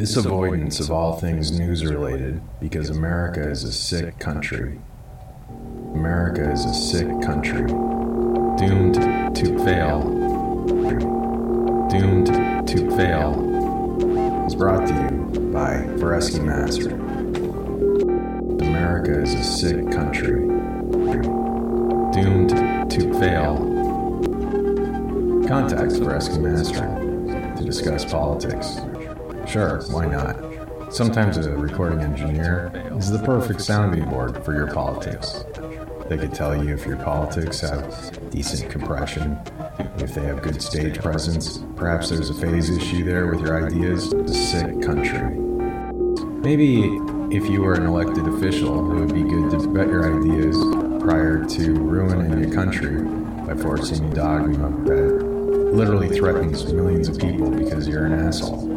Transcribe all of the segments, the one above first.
This avoidance of all things news related because America is a sick country. America is a sick country. Doomed to fail. Doomed to fail is brought to you by Vareschi Master. America is a sick country. Doomed to fail. Contact Vareschi Master to discuss politics. Sure, why not? Sometimes a recording engineer is the perfect sounding board for your politics. They could tell you if your politics have decent compression, if they have good stage presence, perhaps there's a phase issue there with your ideas. A sick country. Maybe if you were an elected official, it would be good to vet your ideas prior to ruining your country by forcing a dogma that literally threatens millions of people because you're an asshole.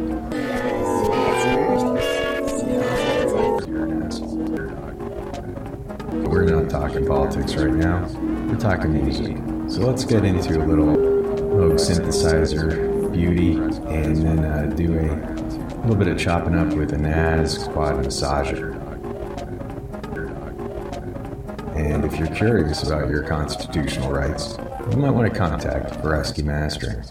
We're not talking politics right now. We're talking music. So let's get into a little Moog synthesizer beauty and then uh, do a little bit of chopping up with a NAS quad massager. And if you're curious about your constitutional rights, you might want to contact Vareschi Mastering.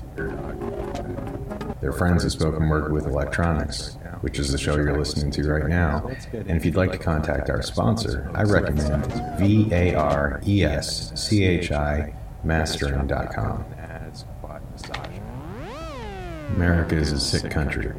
They're friends at Spoken Word with Electronics, which is the show you're listening to right now. And if you'd like to contact our sponsor, I recommend V A R E S C H I mastering.com. America is a sick country.